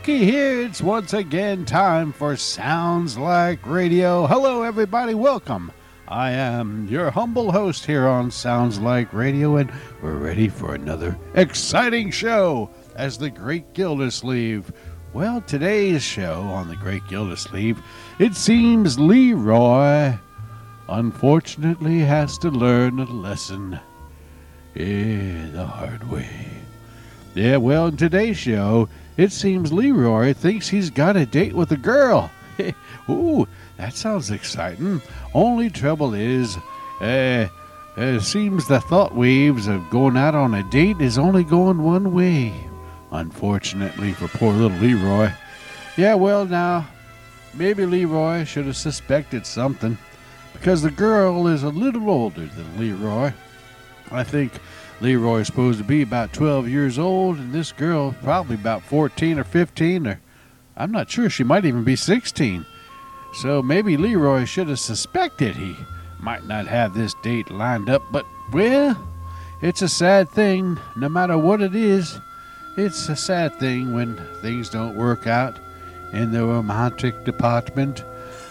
Looky here, it's once again time for Sounds Like Radio. Hello, everybody, welcome. I am your humble host here on Sounds Like Radio, and we're ready for another exciting show as the Great Gildersleeve. Well, today's show on the Great Gildersleeve, it seems Leroy unfortunately has to learn a lesson eh, the hard way. Yeah, well, in today's show, it seems Leroy thinks he's got a date with a girl. Ooh, that sounds exciting. Only trouble is, uh, it seems the thought waves of going out on a date is only going one way. Unfortunately for poor little Leroy. Yeah, well, now, maybe Leroy should have suspected something because the girl is a little older than Leroy. I think Leroy is supposed to be about 12 years old, and this girl probably about 14 or 15, or I'm not sure. She might even be 16. So maybe Leroy should have suspected he might not have this date lined up, but, well, it's a sad thing. No matter what it is, it's a sad thing when things don't work out in the romantic department.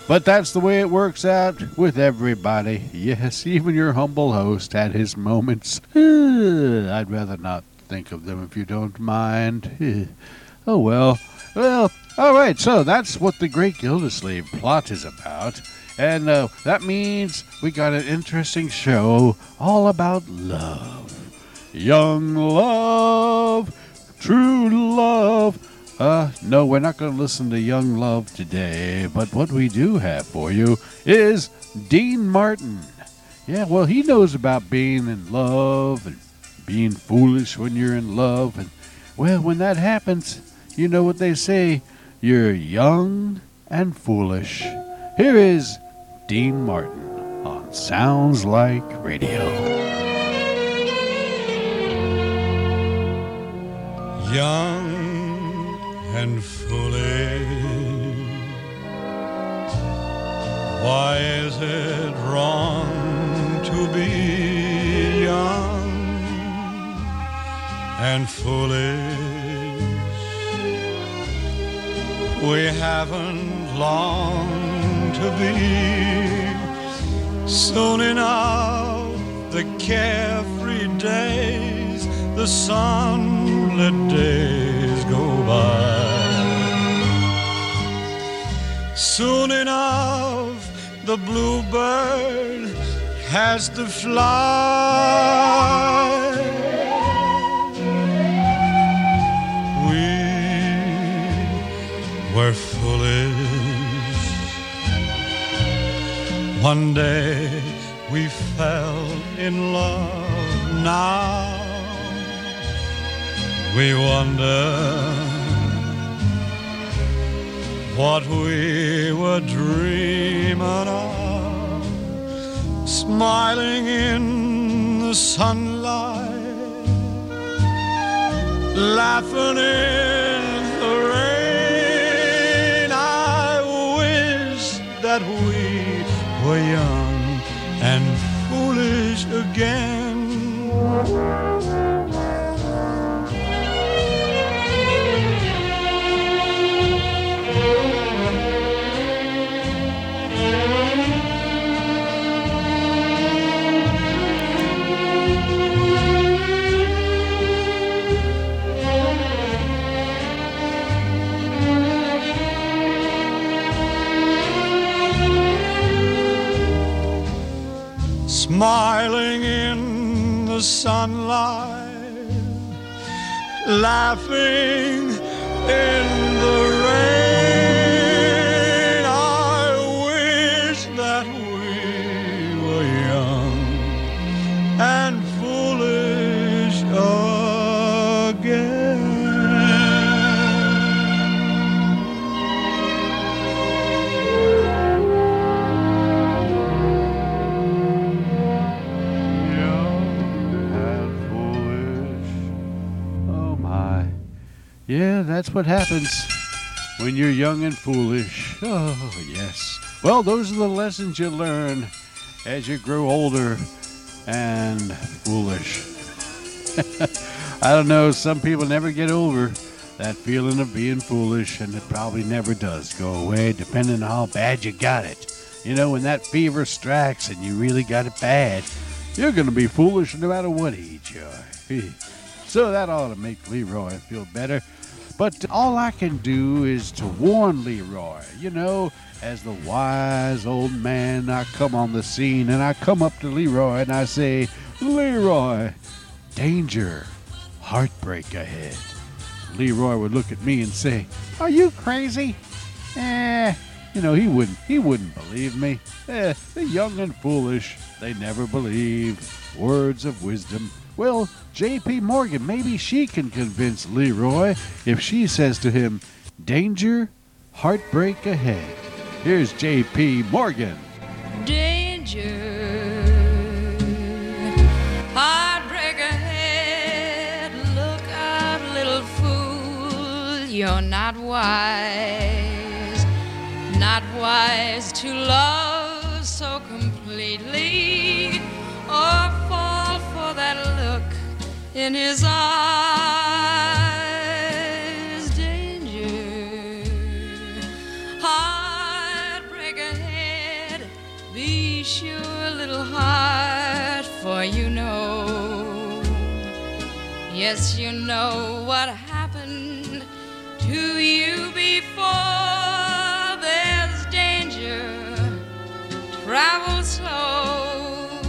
But that's the way it works out with everybody. Yes, even your humble host had his moments. I'd rather not think of them if you don't mind. oh well. Well, all right, so that's what the Great Gildersleeve plot is about. And uh, that means we got an interesting show all about love. Young love, true love, uh, no, we're not going to listen to Young Love today, but what we do have for you is Dean Martin. Yeah, well, he knows about being in love and being foolish when you're in love. And, well, when that happens, you know what they say you're young and foolish. Here is Dean Martin on Sounds Like Radio. Young and foolish. Why is it wrong to be young and foolish? We haven't long to be. Soon enough, the carefree days, the sunlit days by. Soon enough, the bluebird has to fly. We were foolish. One day we fell in love. Now we wonder what we were dreaming of, smiling in the sunlight, laughing in the rain. I wish that we were young and foolish again. Smiling in the sunlight, laughing in the that's what happens when you're young and foolish. Oh, yes. Well, those are the lessons you learn as you grow older and foolish. I don't know, some people never get over that feeling of being foolish, and it probably never does go away, depending on how bad you got it. You know, when that fever strikes and you really got it bad, you're going to be foolish no matter what age you are. so that ought to make Leroy feel better. But all I can do is to warn Leroy, you know, as the wise old man, I come on the scene and I come up to Leroy and I say, Leroy, danger, heartbreak ahead. Leroy would look at me and say, Are you crazy? Eh, you know, he wouldn't he wouldn't believe me. Eh, the young and foolish, they never believe. Words of wisdom. Well, J.P. Morgan, maybe she can convince Leroy if she says to him, Danger, heartbreak ahead. Here's J.P. Morgan. Danger. Heartbreak ahead. Look out, little fool. You're not wise. Not wise to love so completely or fall for that look in his eyes. Danger. Heartbreak ahead. Be sure, little heart, for you know. Yes, you know what happened to you before. Travel slow.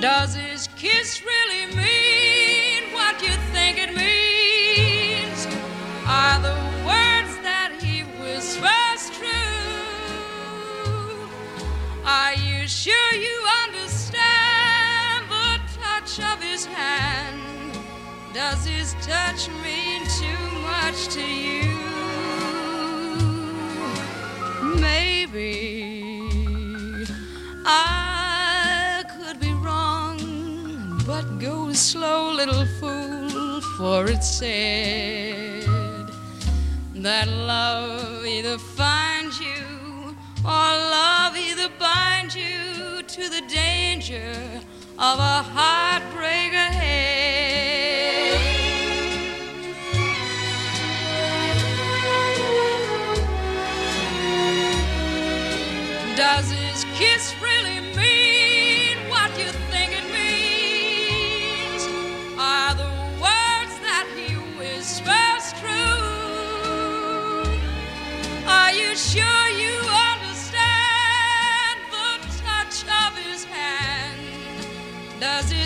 Does his kiss really mean what you think it means? Are the words that he whispers true? Are you sure you understand the touch of his hand? Does his touch mean too much to you? Maybe I could be wrong, but go slow, little fool, for it said that love either finds you or love either binds you to the danger of a heartbreak ahead.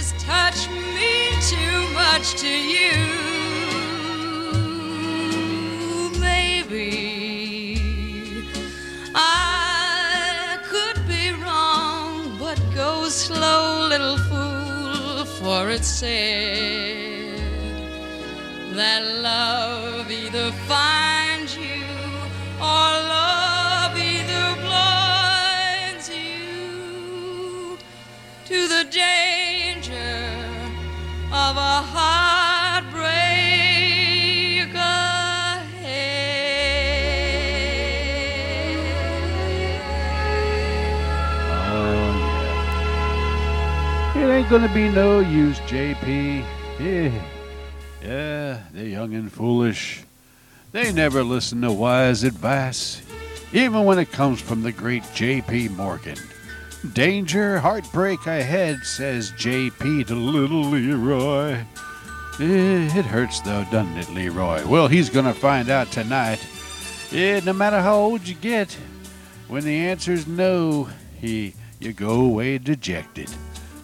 Does touch mean too much to you? Maybe. I could be wrong, but go slow, little fool, for it said gonna be no use, JP. Yeah, yeah, they're young and foolish. They never listen to wise advice, even when it comes from the great J.P. Morgan. Danger, heartbreak ahead, says J.P. to little Leroy. Eh, It hurts though, doesn't it, Leroy? Well, he's gonna find out tonight. Yeah, no matter how old you get, when the answer's no, he you go away dejected.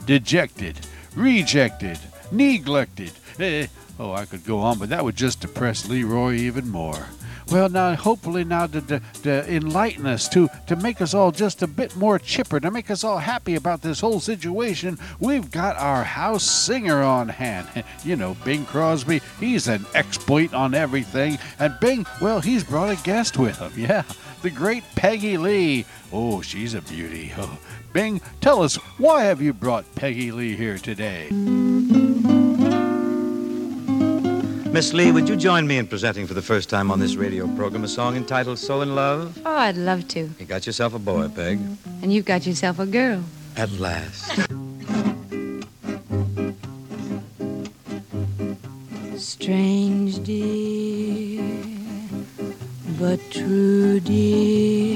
Dejected, rejected, neglected. Eh, oh, I could go on, but that would just depress Leroy even more. Well, now, hopefully, now to, to, to enlighten us, to, to make us all just a bit more chipper, to make us all happy about this whole situation, we've got our house singer on hand. You know, Bing Crosby, he's an exploit on everything. And Bing, well, he's brought a guest with him. Yeah, the great Peggy Lee. Oh, she's a beauty. Oh, Bing, tell us, why have you brought Peggy Lee here today? Miss Lee, would you join me in presenting for the first time on this radio program a song entitled So in Love? Oh, I'd love to. You got yourself a boy, Peg. And you've got yourself a girl. At last. Strange, dear, but true, dear.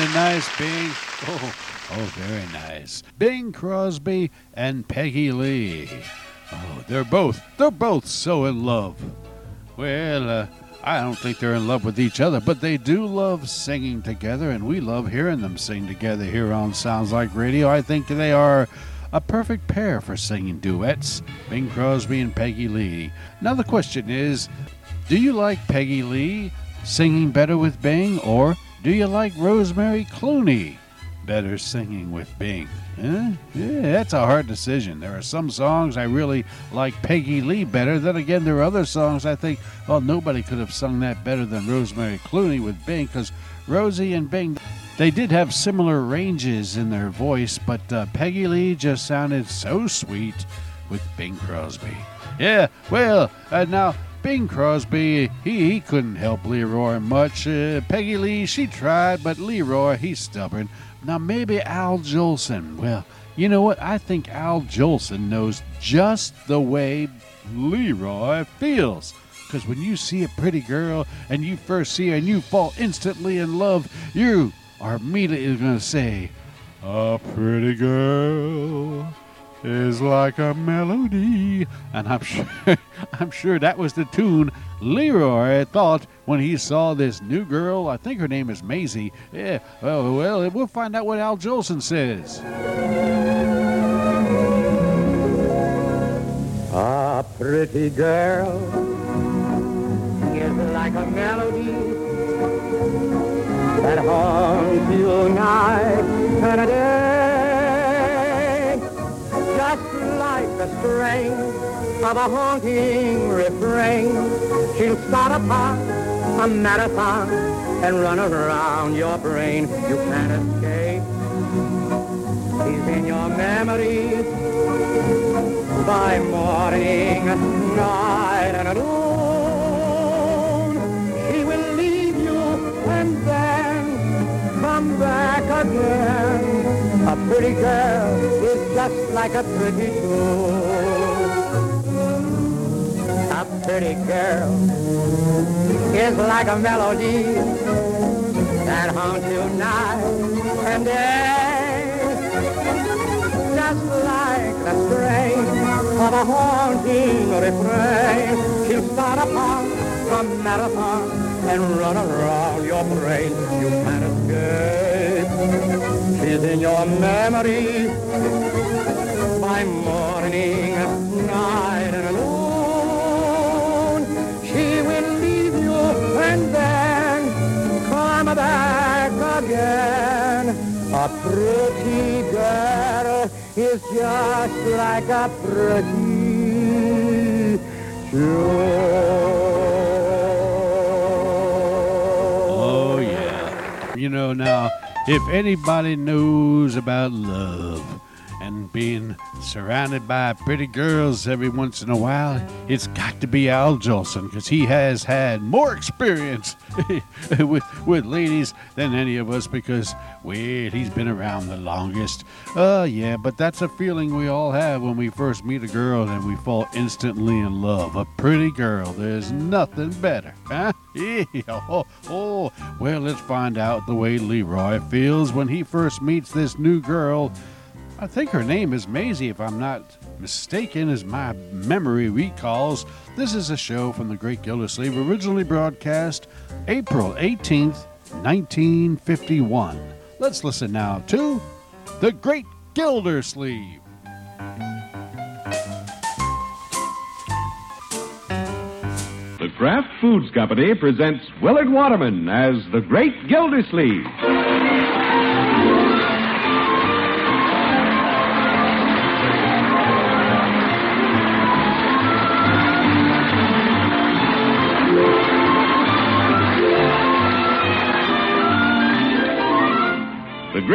Sounded nice, Bing. Oh, oh, very nice. Bing Crosby and Peggy Lee. Oh, they're both, they're both so in love. Well, uh, I don't think they're in love with each other, but they do love singing together, and we love hearing them sing together here on Sounds Like Radio. I think they are a perfect pair for singing duets, Bing Crosby and Peggy Lee. Now, the question is do you like Peggy Lee singing better with Bing, or do you like Rosemary Clooney better singing with Bing? Huh? Yeah, that's a hard decision. There are some songs I really like Peggy Lee better. Then again, there are other songs I think, well, nobody could have sung that better than Rosemary Clooney with Bing, because Rosie and Bing, they did have similar ranges in their voice, but uh, Peggy Lee just sounded so sweet with Bing Crosby. Yeah, well, uh, now Bing Crosby, he, he couldn't help Leroy much. Uh, Peggy Lee, she tried, but Leroy, he's stubborn. Now maybe Al Jolson. Well, you know what? I think Al Jolson knows just the way Leroy feels. Because when you see a pretty girl and you first see her and you fall instantly in love, you are immediately going to say, A pretty girl is like a melody. And I'm sure, I'm sure that was the tune Leroy thought when he saw this new girl. I think her name is Maisie. Yeah, well, well, we'll find out what Al Jolson says. A pretty girl is like a melody that haunts you night and day. Just like the strain of a haunting refrain, she'll start a part, a marathon, and run around your brain. You can't escape. She's in your memory by morning, night, and noon. She will leave you and then come back again. A pretty girl just like a pretty tune. pretty girl is like a melody that haunts you night and day. Just like the strain of a haunting refrain, she'll start upon a marathon and run around your brain. You can't escape. She's in your memory by morning, night, and noon. She will leave you and then come back again. A pretty girl is just like a pretty Oh, yeah. You know, now, if anybody knows about love and being surrounded by pretty girls every once in a while, it's got to be Al Jolson because he has had more experience with, with ladies than any of us because, well, he's been around the longest. Uh, yeah, but that's a feeling we all have when we first meet a girl and we fall instantly in love. A pretty girl, there's nothing better, huh? Oh, oh, well, let's find out the way Leroy feels when he first meets this new girl. I think her name is Maisie, if I'm not mistaken, as my memory recalls. This is a show from the Great Gildersleeve, originally broadcast April 18th, 1951. Let's listen now to The Great Gildersleeve. The Kraft Foods Company presents Willard Waterman as the Great Gildersleeve.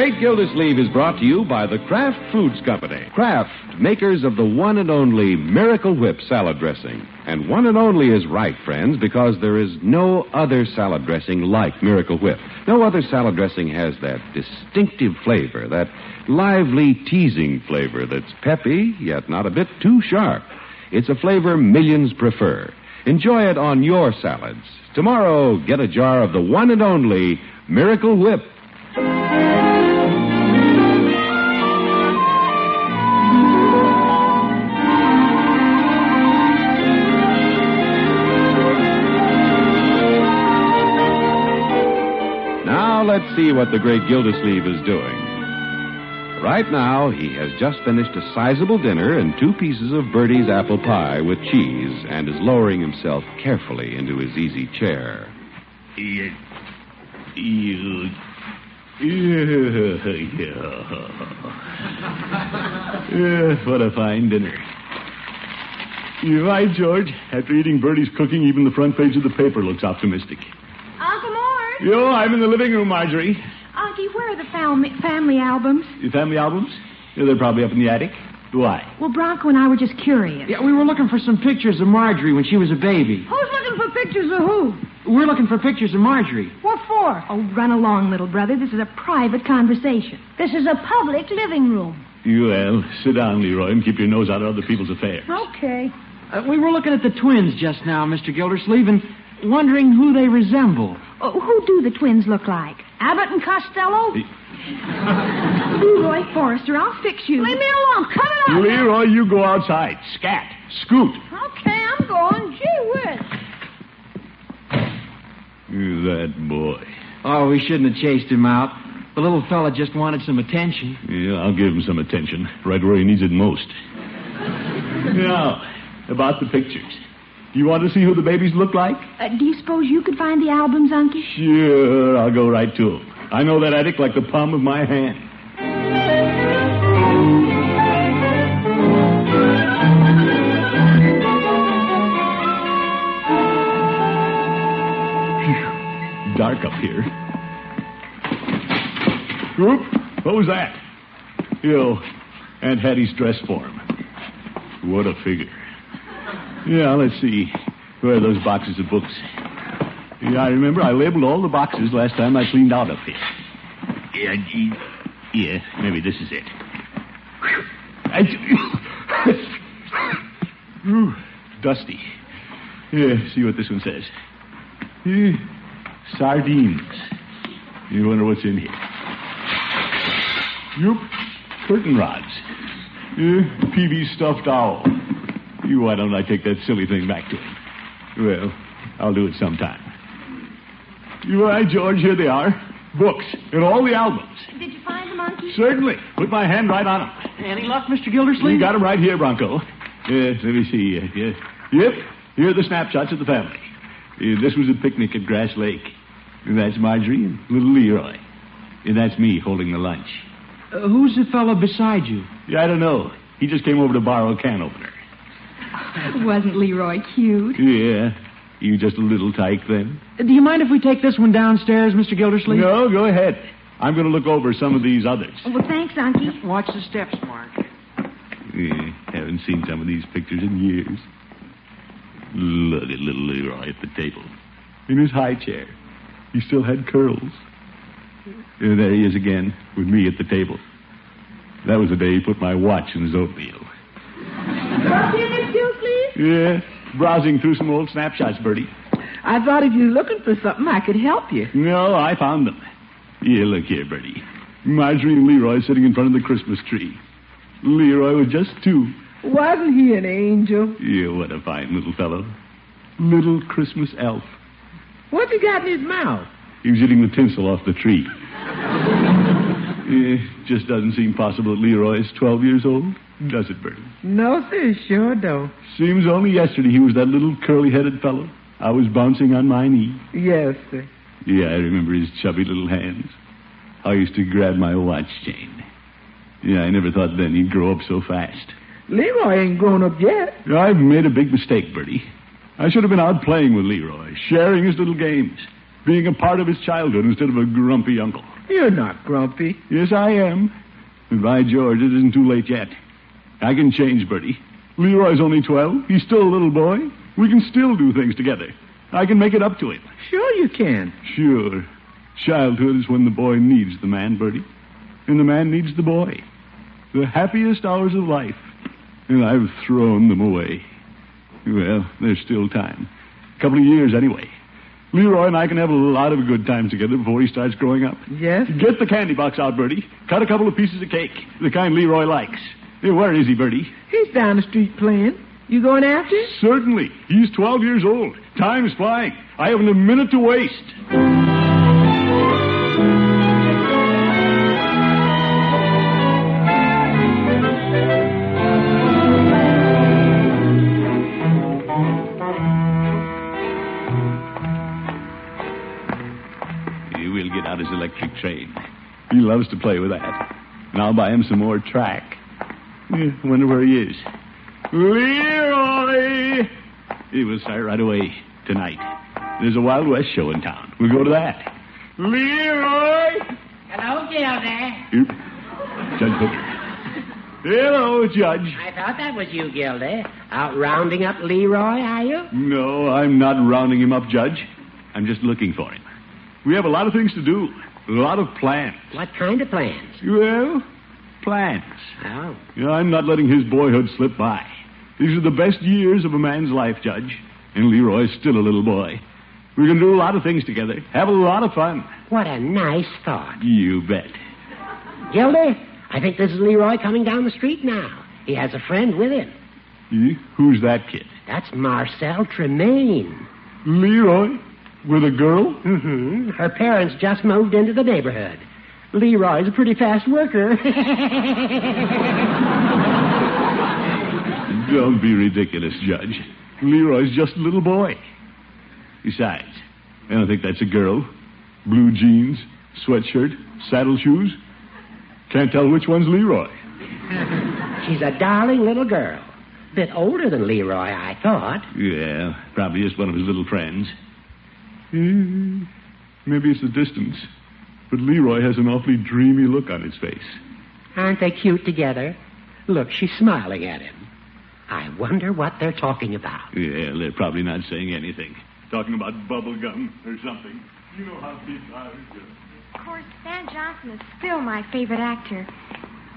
Great Gildersleeve is brought to you by the Kraft Foods Company. Kraft, makers of the one and only Miracle Whip salad dressing. And one and only is right, friends, because there is no other salad dressing like Miracle Whip. No other salad dressing has that distinctive flavor, that lively, teasing flavor that's peppy, yet not a bit too sharp. It's a flavor millions prefer. Enjoy it on your salads. Tomorrow, get a jar of the one and only Miracle Whip. See what the great Gildersleeve is doing. Right now, he has just finished a sizable dinner and two pieces of Birdie's apple pie with cheese and is lowering himself carefully into his easy chair. Yeah, yeah. what a fine dinner. You're right, George. After eating Birdie's cooking, even the front page of the paper looks optimistic. Uncle Mort. Yo, I'm in the living room, Marjorie. Unky, where are the family, family albums? Your family albums? Yeah, they're probably up in the attic. Why? Well, Bronco and I were just curious. Yeah, we were looking for some pictures of Marjorie when she was a baby. Who's looking for pictures of who? We're looking for pictures of Marjorie. What for? Oh, run along, little brother. This is a private conversation. This is a public living room. Well, sit down, Leroy, and keep your nose out of other people's affairs. Okay. Uh, we were looking at the twins just now, Mr. Gildersleeve, and wondering who they resemble. Oh, who do the twins look like? Abbott and Costello? Leroy Forrester, I'll fix you. Leave me alone. Cut it out. Leroy, you go outside. Scat. Scoot. Okay, I'm going. Gee whiz. That boy. Oh, we shouldn't have chased him out. The little fella just wanted some attention. Yeah, I'll give him some attention, right where he needs it most. now, about the pictures. Do you want to see who the babies look like? Uh, do you suppose you could find the albums, Unky? Sure, I'll go right to 'em. I know that attic like the palm of my hand. Dark up here. Group, what was that? Yo, Aunt Hattie's dress form. What a figure. Yeah, let's see. Where are those boxes of books? Yeah, I remember I labeled all the boxes last time I cleaned out up here. Yeah, gee- yeah, maybe this is it. Whew. Dusty. Here, see what this one says. Eh, sardines. You wonder what's in here. Yup, curtain rods. Yeah, Peavey's stuffed owl. You, why don't I take that silly thing back to him? Well, I'll do it sometime. You all right, George? Here they are. Books and all the albums. Did you find the monkey? Certainly. Put my hand right on them. Any luck, Mr. Gildersleeve? You got them right here, Bronco. Yes, let me see. Uh, yes. Yep, here are the snapshots of the family. Uh, this was a picnic at Grass Lake. And that's Marjorie and little Leroy. And that's me holding the lunch. Uh, who's the fellow beside you? Yeah, I don't know. He just came over to borrow a can opener. Wasn't Leroy cute? Yeah. You just a little tyke then? Do you mind if we take this one downstairs, Mr. Gildersleeve? No, go ahead. I'm going to look over some of these others. Well, thanks, Unky. Watch the steps, Mark. Yeah, haven't seen some of these pictures in years. Look at little Leroy at the table. In his high chair. He still had curls. And there he is again, with me at the table. That was the day he put my watch in his oatmeal. Yeah, browsing through some old snapshots, Birdie. I thought if you were looking for something, I could help you. No, I found them. Yeah, look here, Birdie. Marjorie and Leroy sitting in front of the Christmas tree. Leroy was just two. Wasn't he an angel? Yeah, what a fine little fellow. Little Christmas elf. What's he got in his mouth? He was eating the tinsel off the tree. Yeah, just doesn't seem possible that Leroy is 12 years old, does it, Birdie? No, sir, sure don't. Seems only yesterday he was that little curly-headed fellow. I was bouncing on my knee. Yes, sir. Yeah, I remember his chubby little hands. I used to grab my watch chain. Yeah, I never thought then he'd grow up so fast. Leroy ain't grown up yet. I've made a big mistake, Birdie. I should have been out playing with Leroy, sharing his little games, being a part of his childhood instead of a grumpy uncle. You're not grumpy. Yes, I am. And by George, it isn't too late yet. I can change, Birdie. Leroy's only 12. He's still a little boy. We can still do things together. I can make it up to him. Sure you can. Sure. Childhood is when the boy needs the man, Birdie. And the man needs the boy. The happiest hours of life. And I've thrown them away. Well, there's still time. A couple of years, anyway. Leroy and I can have a lot of good times together before he starts growing up. Yes? Get the candy box out, Birdie. Cut a couple of pieces of cake, the kind Leroy likes. Hey, where is he, Birdie? He's down the street playing. You going after him? Certainly. He's 12 years old. Time's flying. I haven't a minute to waste. He will get out his electric train. He loves to play with that. And I'll buy him some more track. Wonder where he is. Leroy! He will start right away tonight. There's a Wild West show in town. We'll go to that. Leroy! Hello, Gildy. Oop. Judge Hooker. Hello, Judge. I thought that was you, Gildy. Out rounding up Leroy, are you? No, I'm not rounding him up, Judge. I'm just looking for him. We have a lot of things to do. A lot of plans. What kind of plans? Well, plans. Oh. You know, I'm not letting his boyhood slip by. These are the best years of a man's life, Judge. And Leroy's still a little boy. We can do a lot of things together. Have a lot of fun. What a nice thought. You bet. Gildy, I think this is Leroy coming down the street now. He has a friend with him. Eh? Who's that kid? That's Marcel Tremaine. Leroy? With a girl? Mm-hmm. Her parents just moved into the neighborhood. Leroy's a pretty fast worker. Don't be ridiculous, Judge. Leroy's just a little boy. Besides, I don't think that's a girl. Blue jeans, sweatshirt, saddle shoes. Can't tell which one's Leroy. She's a darling little girl. Bit older than Leroy, I thought. Yeah, probably just one of his little friends. Hmm, maybe it's the distance. But Leroy has an awfully dreamy look on his face. Aren't they cute together? Look, she's smiling at him. I wonder what they're talking about. Yeah, they're probably not saying anything. Talking about bubble gum or something. You know how kids are. Of course, Van Johnson is still my favorite actor.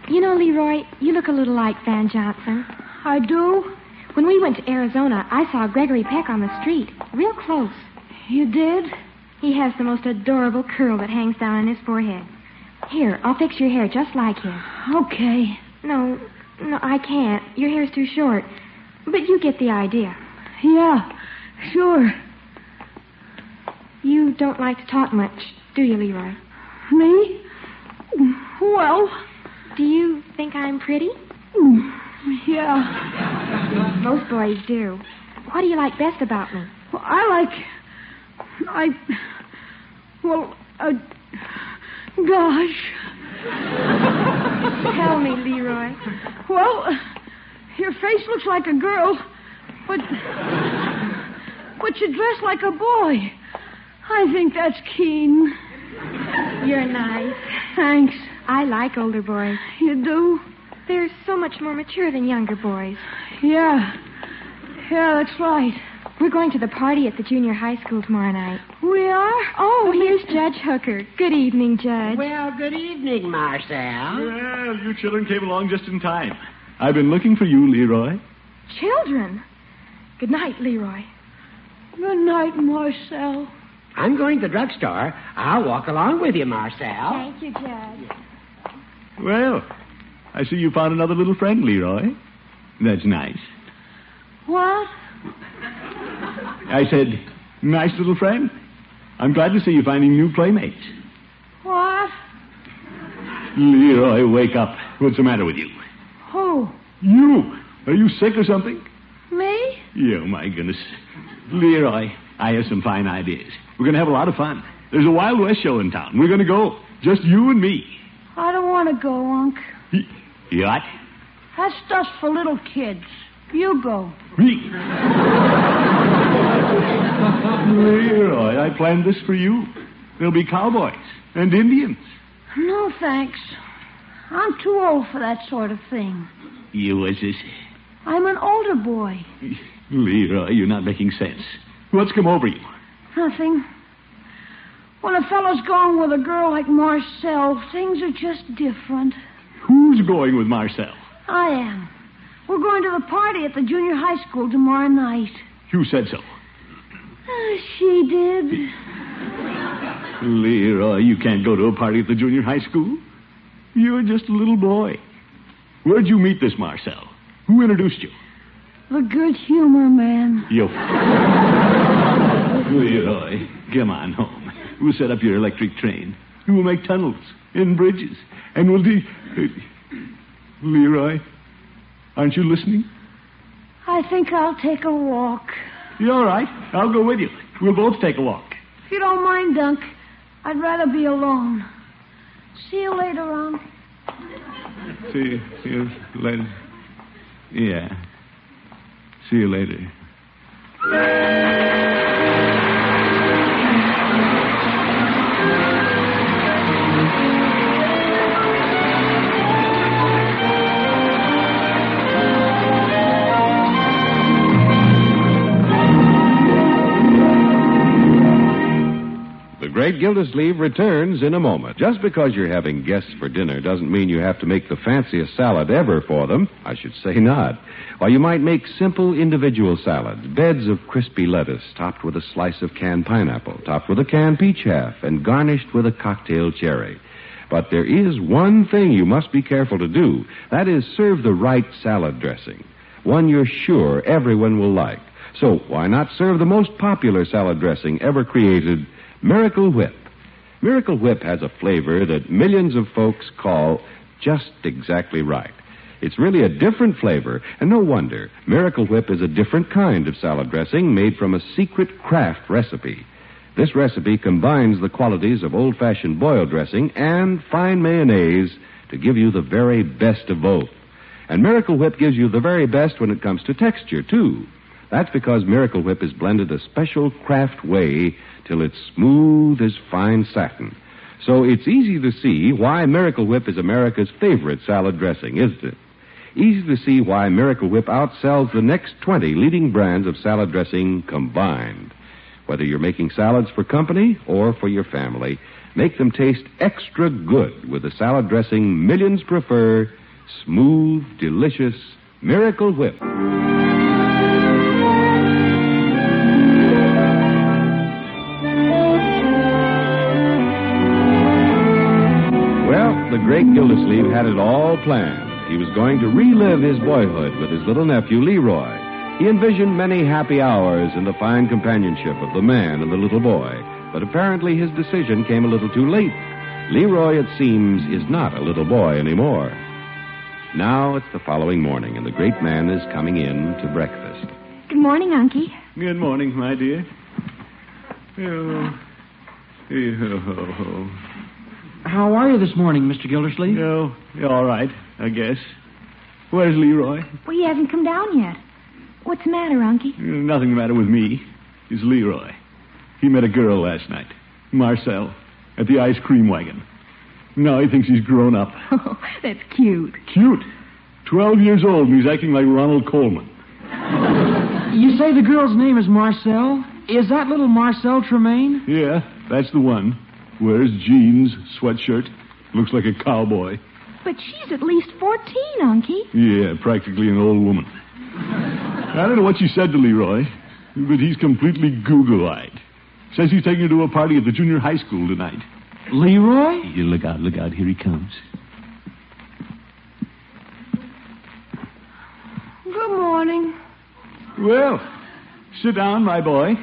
You know, Leroy, you look a little like Van Johnson. I do? When we went to Arizona, I saw Gregory Peck on the street, real close. You did? He has the most adorable curl that hangs down on his forehead. Here, I'll fix your hair just like him. Okay. No, no, I can't. Your hair's too short. But you get the idea. Yeah, sure. You don't like to talk much, do you, Leroy? Me? Well, Do you think I'm pretty? yeah. Most boys do. What do you like best about me? Well, I like. I. Well, uh, gosh. Tell me, Leroy. Well, your face looks like a girl, but. But you dress like a boy. I think that's keen. You're nice. Thanks. I like older boys. You do? They're so much more mature than younger boys. Yeah. Yeah, that's right. We're going to the party at the junior high school tomorrow night. We are? Oh, here's Judge Hooker. Good evening, Judge. Well, good evening, Marcel. Well, you children came along just in time. I've been looking for you, Leroy. Children. Good night, Leroy. Good night, Marcel. I'm going to the drugstore. I'll walk along with you, Marcel. Thank you, Judge. Well, I see you found another little friend, Leroy. That's nice. What? I said, nice little friend. I'm glad to see you finding new playmates. What? Leroy, wake up. What's the matter with you? Who? You. Are you sick or something? Me? Yeah, oh, my goodness. Leroy, I have some fine ideas. We're going to have a lot of fun. There's a Wild West show in town. We're going to go. Just you and me. I don't want to go, Unc. Yacht? That's just for little kids. You go. Me. Leroy, I planned this for you. There'll be cowboys and Indians. No, thanks. I'm too old for that sort of thing. You was this? I'm an older boy. Leroy, you're not making sense. What's come over you? Nothing. When a fellow's going with a girl like Marcel, things are just different. Who's going with Marcel? I am. We're going to the party at the junior high school tomorrow night. You said so. She did. Leroy, you can't go to a party at the junior high school. You're just a little boy. Where'd you meet this Marcel? Who introduced you? The good humor man. You. Leroy, come on home. We'll set up your electric train. We'll make tunnels and bridges. And we'll de. Leroy, aren't you listening? I think I'll take a walk. You all right? I'll go with you. We'll both take a walk. If you don't mind, Dunk, I'd rather be alone. See you later on. See, see you later. Yeah. See you later. Great Gildersleeve returns in a moment. Just because you're having guests for dinner doesn't mean you have to make the fanciest salad ever for them. I should say not. While you might make simple individual salads, beds of crispy lettuce topped with a slice of canned pineapple, topped with a canned peach half, and garnished with a cocktail cherry. But there is one thing you must be careful to do. That is serve the right salad dressing. One you're sure everyone will like. So why not serve the most popular salad dressing ever created, Miracle Whip? Miracle Whip has a flavor that millions of folks call just exactly right. It's really a different flavor, and no wonder. Miracle Whip is a different kind of salad dressing made from a secret Kraft recipe. This recipe combines the qualities of old fashioned boiled dressing and fine mayonnaise to give you the very best of both. And Miracle Whip gives you the very best when it comes to texture, too. That's because Miracle Whip is blended a special Kraft way till it's smooth as fine satin. So it's easy to see why Miracle Whip is America's favorite salad dressing, isn't it? Easy to see why Miracle Whip outsells the next 20 leading brands of salad dressing combined. Whether you're making salads for company or for your family, make them taste extra good with the salad dressing millions prefer smooth, delicious Miracle Whip. The great Gildersleeve had it all planned. He was going to relive his boyhood with his little nephew, Leroy. He envisioned many happy hours in the fine companionship of the man and the little boy, but apparently his decision came a little too late. Leroy, it seems, is not a little boy anymore. Now it's the following morning, and the great man is coming in to breakfast. Good morning, Unky. Good morning, my dear. Oh. Oh. oh, oh. How are you this morning, Mr. Gildersleeve? Oh, you're all right, I guess. Where's Leroy? Well, he hasn't come down yet. What's the matter, Unky? Uh, nothing the matter with me. It's Leroy. He met a girl last night, Marcel, at the ice cream wagon. Now he thinks he's grown up. Oh, that's cute. Cute. Twelve years old, and he's acting like Ronald Colman. You say the girl's name is Marcel? Is that little Marcel Tremaine? Yeah, that's the one. Wears jeans, sweatshirt, looks like a cowboy. But she's at least 14, Unky. Yeah, practically an old woman. I don't know what you said to Leroy, but he's completely Google-eyed. Says he's taking her to a party at the junior high school tonight. Leroy? You look out, look out. Here he comes. Good morning. Well, sit down, my boy.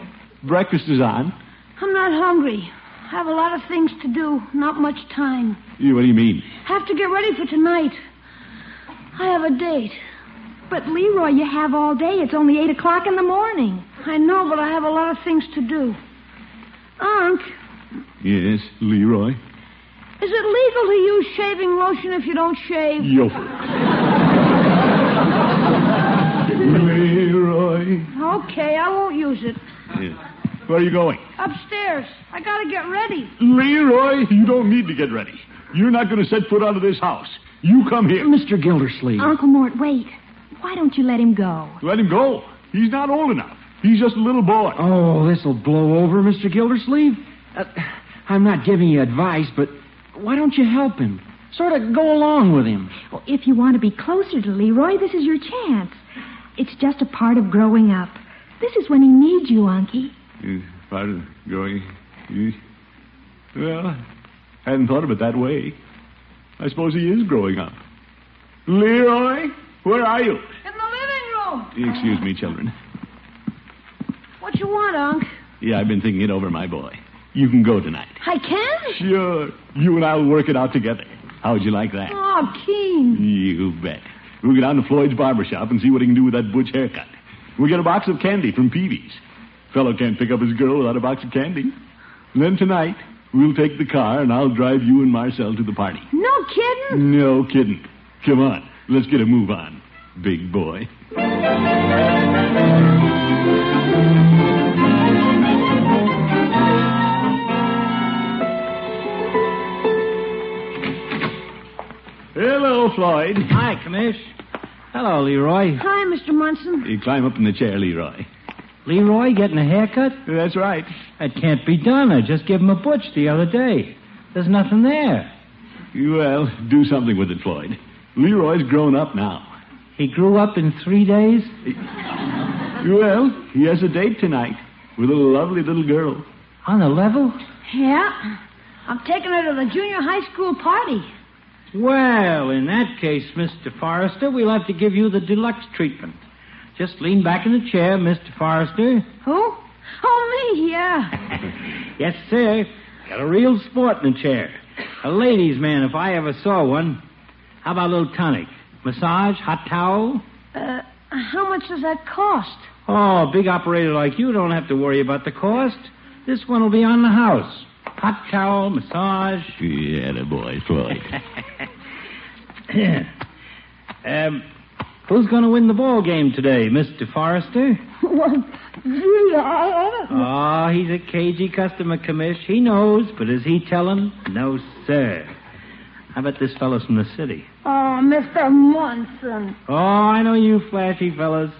Breakfast is on. I'm not hungry. I have a lot of things to do, not much time. You, what do you mean? Have to get ready for tonight. I have a date. But, Leroy, you have all day. It's only 8 o'clock in the morning. I know, but I have a lot of things to do. Unc, Yes, Leroy. is it legal to use shaving lotion if you don't shave? Leroy. Okay, I won't use it. Yeah. Where are you going? Upstairs. I gotta get ready. Leroy, you don't need to get ready. You're not going to set foot out of this house. You come here. Mr. Gildersleeve. Uncle Mort, wait. Why don't you let him go? Let him go. He's not old enough. He's just a little boy. Oh, this'll blow over, Mr. Gildersleeve. Uh, I'm not giving you advice, but why don't you help him? Sort of go along with him. Well, if you want to be closer to Leroy, this is your chance. It's just a part of growing up. This is when he needs you, Unky. Is part of going. you- Well, hadn't thought of it that way. I suppose he is growing up. Leroy, where are you? In the living room. Excuse me, children. What you want, Unc? Yeah, I've been thinking it over, my boy. You can go tonight. I can? Sure. You and I'll work it out together. How would you like that? Oh, Keen. You bet. We'll go down to Floyd's barber shop and see what he can do with that butch haircut. We'll get a box of candy from Peavey's. Fellow can't pick up his girl without a box of candy. And then tonight, we'll take the car and I'll drive you and Marcel to the party. No kidding? No kidding. Come on, let's get a move on, big boy. Hello, Floyd. Hi, Commish. Hello, Leroy. Hi, Mr. Munson. You climb up in the chair, Leroy. Leroy getting a haircut? That's right. That can't be done. I just gave him a butch the other day. There's nothing there. Well, do something with it, Floyd. Leroy's grown up now. He grew up in three days? Well, he has a date tonight with a lovely little girl. On the level? Yeah. I'm taking her to the junior high school party. Well, in that case, Mr. Forrester, we'll have to give you the deluxe treatment. Just lean back in the chair, Mr. Forrester. Who? Oh, me, yeah. Yes, sir. Got a real sport in the chair. A ladies' man, if I ever saw one. How about a little tonic? Massage? Hot towel? Uh, how much does that cost? Oh, a big operator like you don't have to worry about the cost. This one will be on the house. Hot towel, massage. Yeah, the boy, Floyd. um, who's going to win the ball game today, Mr. Forrester? Well, gee, I... Oh, he's a cagey customer, commish. He knows, but is he telling? No, sir. How about this fellow's from the city? Oh, Mr. Munson. Oh, I know you flashy fellas.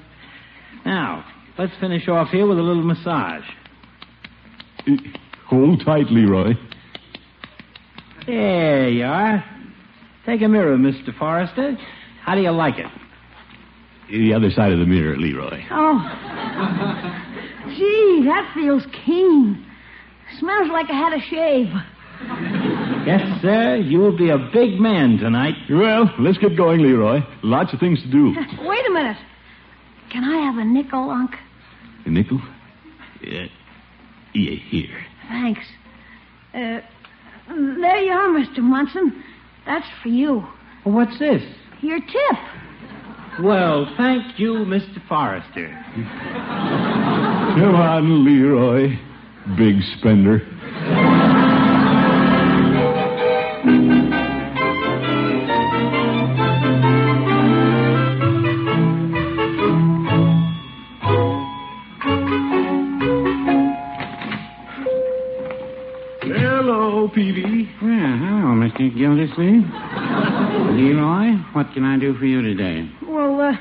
Now, let's finish off here with a little massage. Hold tight, Leroy. There you are. Take a mirror, Mr. Forrester. How do you like it? The other side of the mirror, Leroy. Oh. Gee, that feels keen. Smells like I had a shave. Yes, sir. You'll be a big man tonight. Well, let's get going, Leroy. Lots of things to do. Wait a minute. Can I have a nickel, Unc? A nickel? Yeah. Yeah, here. Thanks. Uh, there you are, Mr. Munson. That's for you. What's this? Your tip. Well, thank you, Mr. Forrester. Come on, Leroy. Big spender. Hello, Peavey. Well, hello, Mr. Gildersleeve. Leroy, what can I do for you today? Well, uh,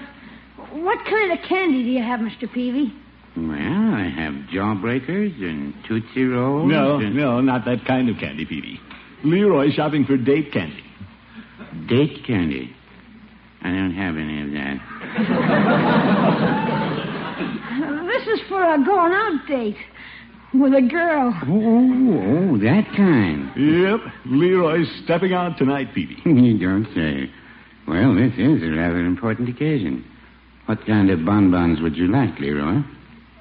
what kind of candy do you have, Mr. Peavey? Well, I have jawbreakers and Tootsie Rolls. No, and... no, not that kind of candy, Peavey. Leroy's shopping for date candy. Date candy. I don't have any of that. Uh, this is for a going out date with a girl. Oh, oh, oh that kind. Yep, Leroy's stepping out tonight, Peavey. you don't say. Well, this is a rather important occasion. What kind of bonbons would you like, Leroy?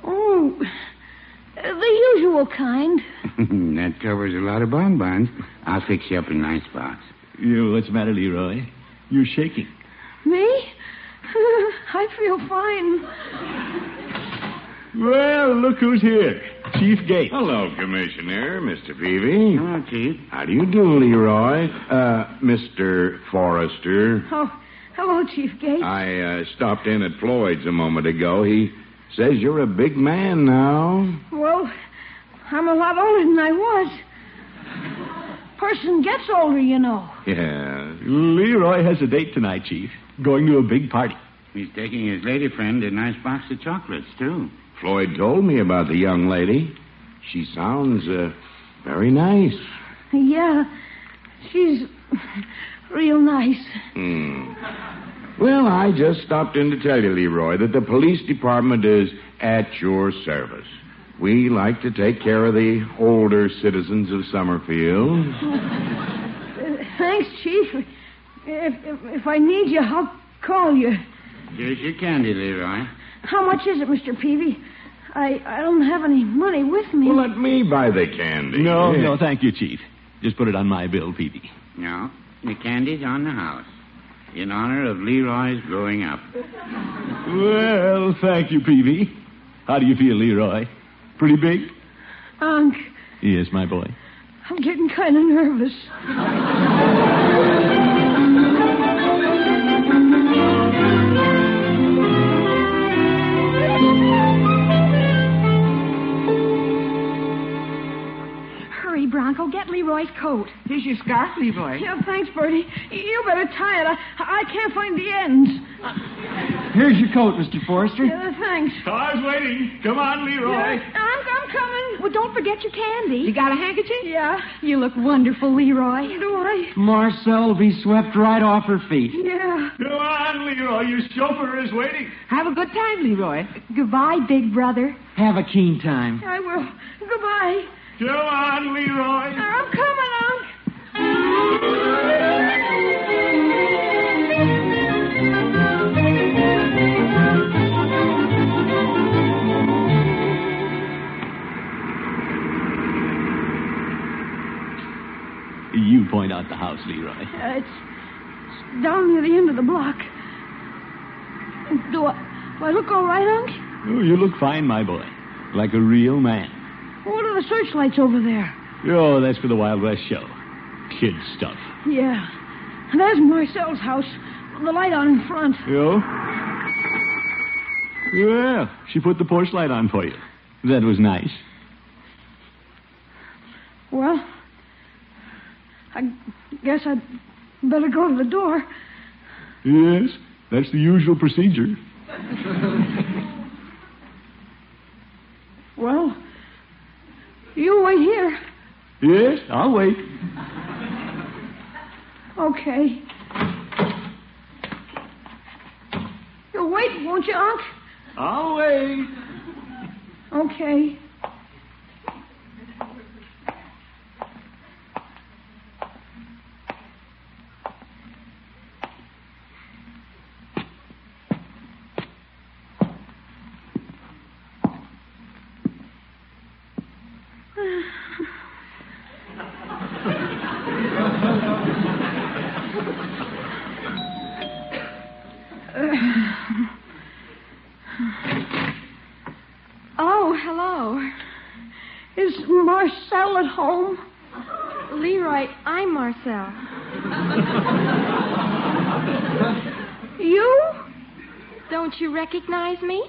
Oh, the usual kind. that covers a lot of bonbons. I'll fix you up a nice box. You, what's the matter, Leroy? You're shaking. Me? I feel fine. Well, look who's here. Chief Gates. Hello, Commissioner, Mr. Peavey. Hello, Chief. How do you do, Leroy? Uh, Mr. Forrester. Oh, hello, Chief Gates. I uh, stopped in at Floyd's a moment ago. He says you're a big man now. Well, I'm a lot older than I was. Person gets older, you know. Yeah. Leroy has a date tonight, Chief. Going to a big party. He's taking his lady friend a nice box of chocolates, too. Floyd told me about the young lady. She sounds uh, very nice. Yeah, she's real nice. Hmm. Well, I just stopped in to tell you, Leroy, that the police department is at your service. We like to take care of the older citizens of Summerfield. Uh, thanks, Chief. If, if, if I need you, I'll call you. Here's your candy, Leroy. How much is it, Mr. Peavey? I, I don't have any money with me. Well, let me buy the candy. No, Yeah. no, thank you, Chief. Just put it on my bill, Peavey. No, the candy's on the house. In honor of Leroy's growing up. Well, thank you, Peavey. How do you feel, Leroy? Pretty big? Unc, Yes, my boy. I'm getting kind of nervous. Leroy's coat. Here's your scarf, Leroy. Yeah, thanks, Birdie. You better tie it. I, I can't find the ends. Here's your coat, Mr. Forrester. Uh, thanks. Car's waiting. Come on, Leroy. Yeah, I'm, I'm coming. Well, don't forget your candy. You got a handkerchief? Yeah. You look wonderful, Leroy. Do I? Marcel will be swept right off her feet. Yeah. Come on, Leroy. Your chauffeur is waiting. Have a good time, Leroy. Goodbye, big brother. Have a keen time. I will. Goodbye. Come on, Leroy. I'm coming, Unc. You point out the house, Leroy. Uh, it's, it's down near the end of the block. Do I, do I look all right, Unc? Oh, you look fine, my boy. Like a real man. What are the searchlights over there? Oh, that's for the Wild West show. Kid stuff. Yeah. There's Marcel's house. The light on in front. Yo? Well, she put the porch light on for you. That was nice. Well, I guess I'd better go to the door. Yes, that's the usual procedure. Well, you wait here. Yes, I'll wait. Okay. You'll wait, won't you, Unc? I'll wait. Okay. At home? Leroy, I'm Marcel. You? Don't you recognize me?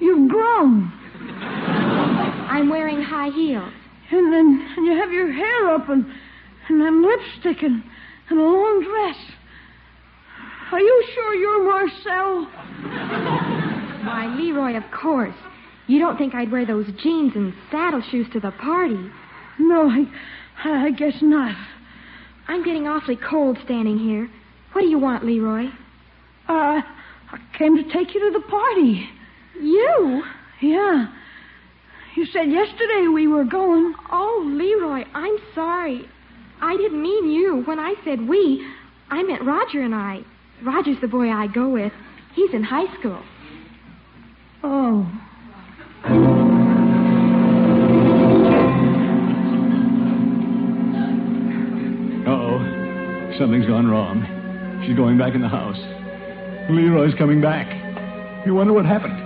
You've grown. I'm wearing high heels. And then and you have your hair up and, and then lipstick and, and a long dress. Are you sure you're Marcel? Why, Leroy, of course. You don't think I'd wear those jeans and saddle shoes to the party? No, I, I guess not. I'm getting awfully cold standing here. What do you want, Leroy? Uh, I came to take you to the party. You? Yeah. You said yesterday we were going. Oh, Leroy, I'm sorry. I didn't mean you. When I said we, I meant Roger and I. Roger's the boy I go with. He's in high school. Oh. Something's gone wrong. She's going back in the house. Leroy's coming back. You wonder what happened.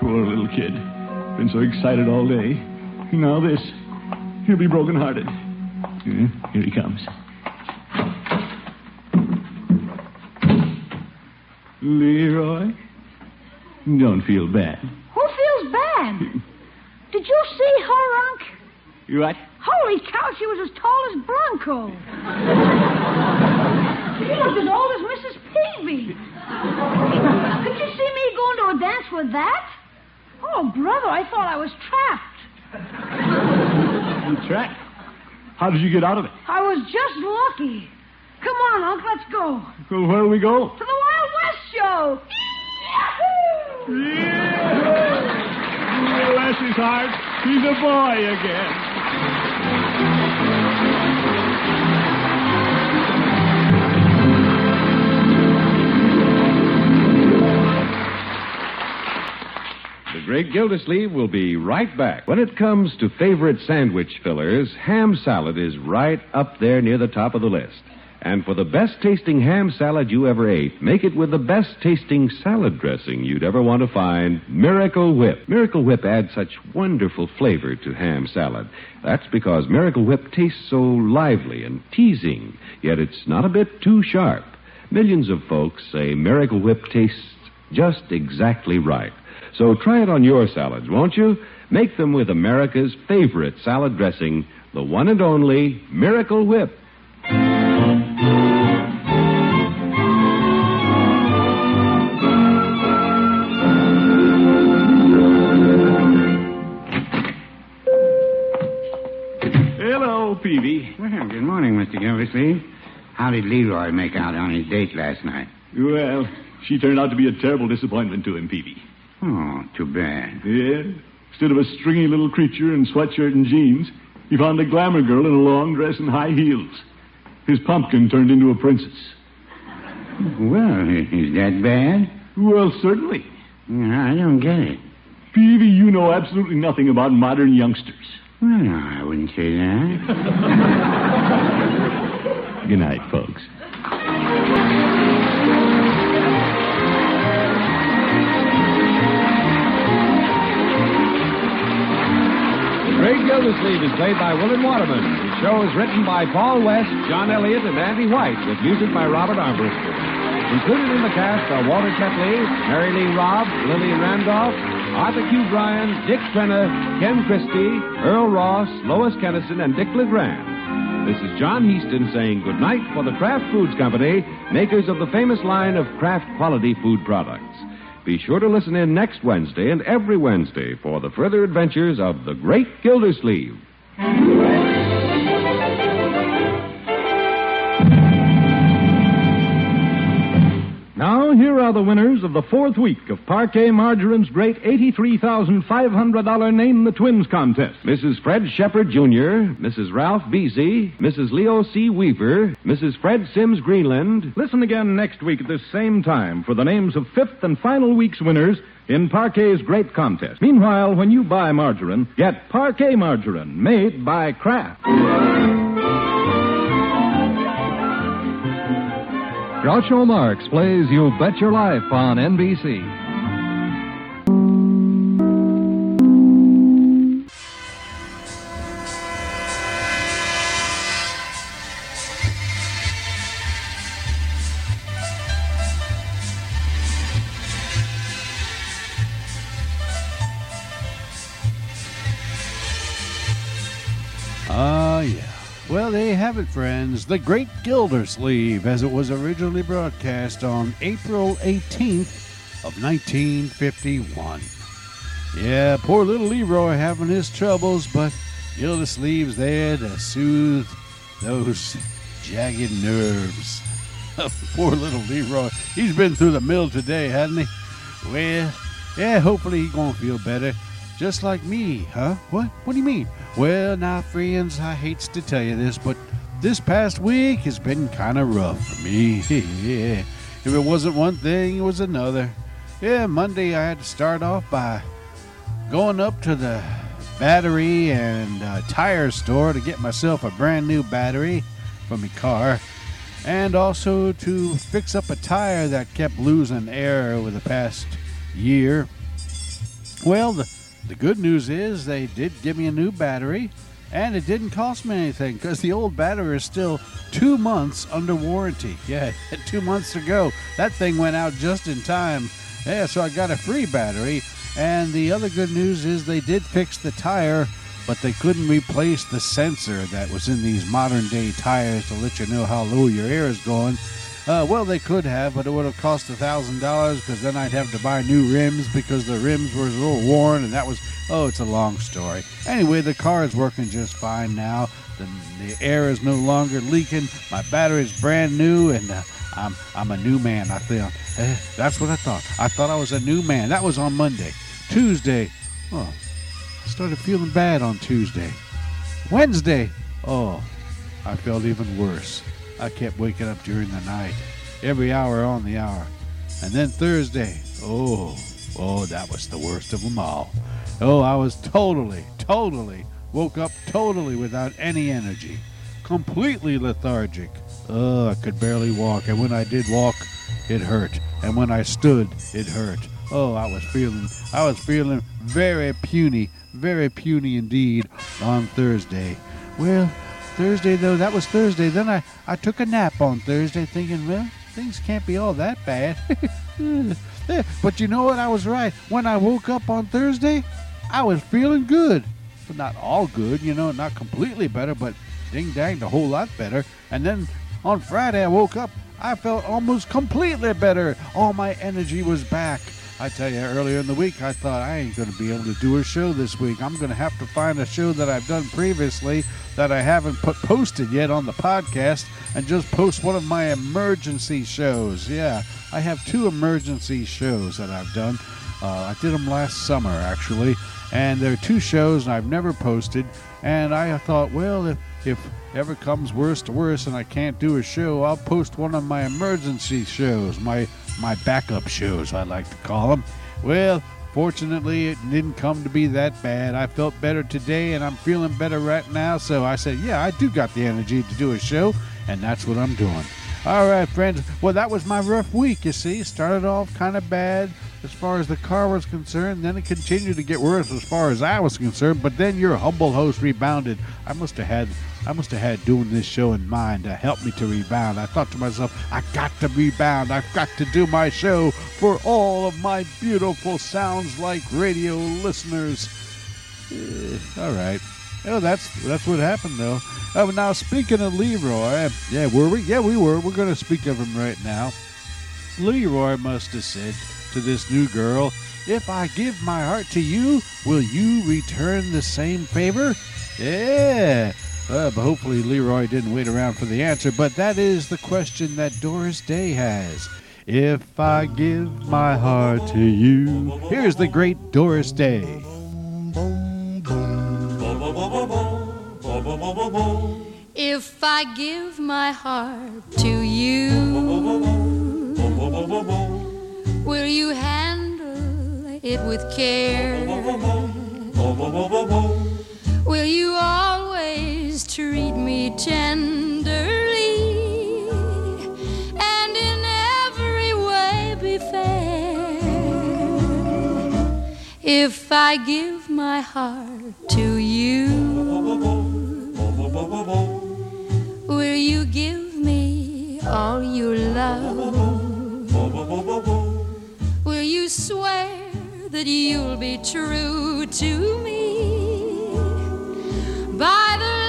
Poor little kid. Been so excited all day. Now this. He'll be broken-hearted. Here he comes. Leroy? Don't feel bad. Who feels bad? Did you see her, Unc? You what? Holy cow, she was as tall as Bronco. she looked as old as Mrs. Peavey. Could you see me going to a dance with that? Oh, brother, I thought I was trapped. You trapped? How did you get out of it? I was just lucky. Come on, Unc, let's go. Well, where do we go? To the Wild West show. Bless his heart. He's a boy again. Great Gildersleeve will be right back. When it comes to favorite sandwich fillers, ham salad is right up there near the top of the list. And for the best tasting ham salad you ever ate, make it with the best tasting salad dressing you'd ever want to find Miracle Whip. Miracle Whip adds such wonderful flavor to ham salad. That's because Miracle Whip tastes so lively and teasing, yet it's not a bit too sharp. Millions of folks say Miracle Whip tastes just exactly right. So try it on your salads, won't you? Make them with America's favorite salad dressing, the one and only Miracle Whip. Hello, Peavey. Well, good morning, Mr. Gildersleeve. How did Leroy make out on his date last night? Well, she turned out to be a terrible disappointment to him, Peavey. Oh, too bad. Yeah. Instead of a stringy little creature in sweatshirt and jeans, he found a glamour girl in a long dress and high heels. His pumpkin turned into a princess. Well, is that bad? Well, certainly. I don't get it. Peavey, you know absolutely nothing about modern youngsters. Well, no, I wouldn't say that. Good night, folks. Great Gildersleeve is played by Willard Waterman. The show is written by Paul West, John Elliott, and Andy White, with music by Robert Armbruster. Included in the cast are Walter Tetley, Mary Lee Robb, Lillian Randolph, Arthur Q. Bryan, Dick Crenna, Ken Christy, Earle Ross, Lois Kennison, and Dick LeGrand. This is John Heaston saying goodnight for the Kraft Foods Company, makers of the famous line of Kraft quality food products. Be sure to listen in next Wednesday and every Wednesday for the further adventures of the Great Gildersleeve. Now, here are the winners of the fourth week of Parkay Margarine's great $83,500 Name the Twins contest. Mrs. Fred Shepard Jr., Mrs. Ralph Beasy, Mrs. Leo C. Weaver, Mrs. Fred Sims Greenland. Listen again next week at this same time for the names of fifth and final week's winners in Parkay's great contest. Meanwhile, when you buy margarine, get Parkay Margarine, made by Kraft. Groucho Marx plays You Bet Your Life on NBC. Ah, well, there you have it, friends. The Great Gildersleeve, as it was originally broadcast on April 18th of 1951. Yeah, poor little Leroy having his troubles, but Gildersleeve's there to soothe those jagged nerves. poor little Leroy. He's been through the mill today, hasn't he? Well, yeah, hopefully he's gonna feel better. Just like me, huh? What? What do you mean? Well, now, friends, I hates to tell you this, but this past week has been kind of rough for me. yeah. If it wasn't one thing, it was another. Yeah, Monday I had to start off by going up to the battery and uh, tire store to get myself a brand new battery for my car and also to fix up a tire that kept losing air over the past year. Well, the, the good news is they did give me a new battery and it didn't cost me anything because the old battery is still two months under warranty. Yeah, two months to go. That thing went out just in time. Yeah, so I got a free battery. And the other good news is they did fix the tire, but they couldn't replace the sensor that was in these modern day tires to let you know how low your air is going. Uh, well, they could have, but it would have cost a thousand dollars because then I'd have to buy new rims because the rims were a little worn, and that was oh, it's a long story. Anyway, the car is working just fine now. The, the air is no longer leaking. My battery is brand new, and uh, I'm I'm a new man. I feel. Eh, that's what I thought. I thought I was a new man. That was on Monday. Tuesday, oh, I started feeling bad on Tuesday. Wednesday, oh, I felt even worse. I kept waking up during the night, every hour on the hour. And then Thursday, oh, oh, that was the worst of them all. Oh, I was totally, totally woke up totally without any energy, completely lethargic. Oh, I could barely walk, and when I did walk, it hurt, and when I stood, it hurt. Oh, I was feeling, I was feeling very puny, very puny indeed on Thursday. Well, Thursday though, that was Thursday. Then I, I took a nap on Thursday, thinking, well, things can't be all that bad. But you know what? I was right. When I woke up on Thursday, I was feeling good. But not all good, you know, not completely better, but ding dang, a whole lot better. And then on Friday, I woke up. I felt almost completely better. All my energy was back. I tell you, earlier in the week, I thought I ain't going to be able to do a show this week. I'm going to have to find a show that I've done previously that I haven't put posted yet on the podcast and just post one of my emergency shows. Yeah, I have two emergency shows that I've done. Uh, I did them last summer, actually, and they're two shows I've never posted. And I thought, well, if, if ever comes worse to worse and I can't do a show, I'll post one of my emergency shows, my my backup shows, I like to call them. Well, fortunately, it didn't come to be that bad. I felt better today, and I'm feeling better right now. So I said, yeah, I do got the energy to do a show, and that's what I'm doing. All right, friends. Well, that was my rough week, you see. Started off kind of bad as far as the car was concerned. Then it continued to get worse as far as I was concerned. But then your humble host rebounded. I must have had I must have had doing this show in mind to help me to rebound. I thought to myself, I got to rebound. I've got to do my show for all of my beautiful sounds like radio listeners. Eh, all right. Oh, that's that's what happened though. Oh, now speaking of Leroy, yeah, were we? Yeah, we were. We're going to speak of him right now. Leroy must have said to this new girl, "If I give my heart to you, will you return the same favor?" Yeah. Uh, but hopefully Leroy didn't wait around for the answer. But that is the question that Doris Day has. If I give my heart to you. Here's the great Doris Day. If I give my heart to you, will you handle it with care? Will you always treat me tenderly and in every way be fair? If I give my heart to you, will you give me all your love? Will you swear that you'll be true to me? By the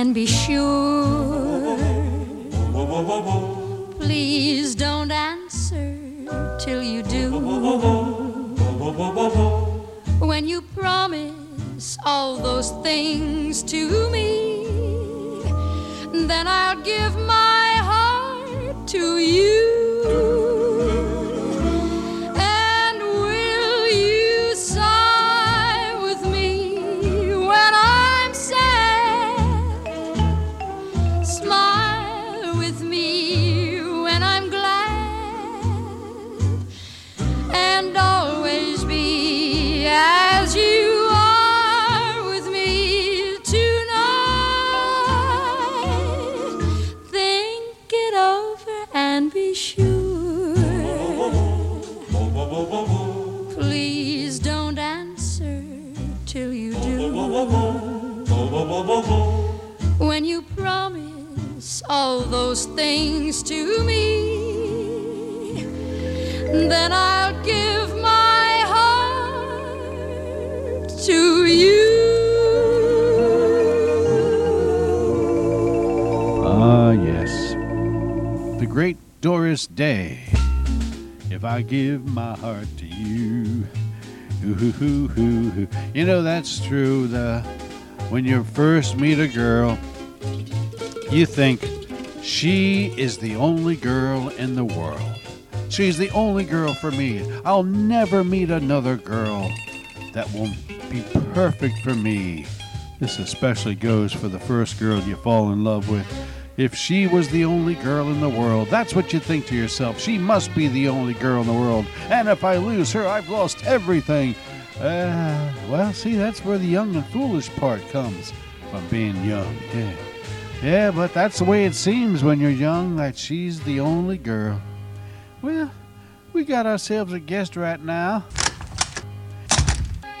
and be sure. Please don't answer till you do. When you promise all those things to me, then I'll give my heart to you. Doris Day. If I give my heart to you. You know, that's true. The, when you first meet a girl, you think she is the only girl in the world. She's the only girl for me. I'll never meet another girl that will be perfect for me. This especially goes for the first girl you fall in love with. If she was the only girl in the world, that's what you think to yourself. She must be the only girl in the world. And if I lose her, I've lost everything. Uh, well, see, that's where the young and foolish part comes from being young. Yeah. Yeah, but that's the way it seems when you're young that she's the only girl. Well, we got ourselves a guest right now.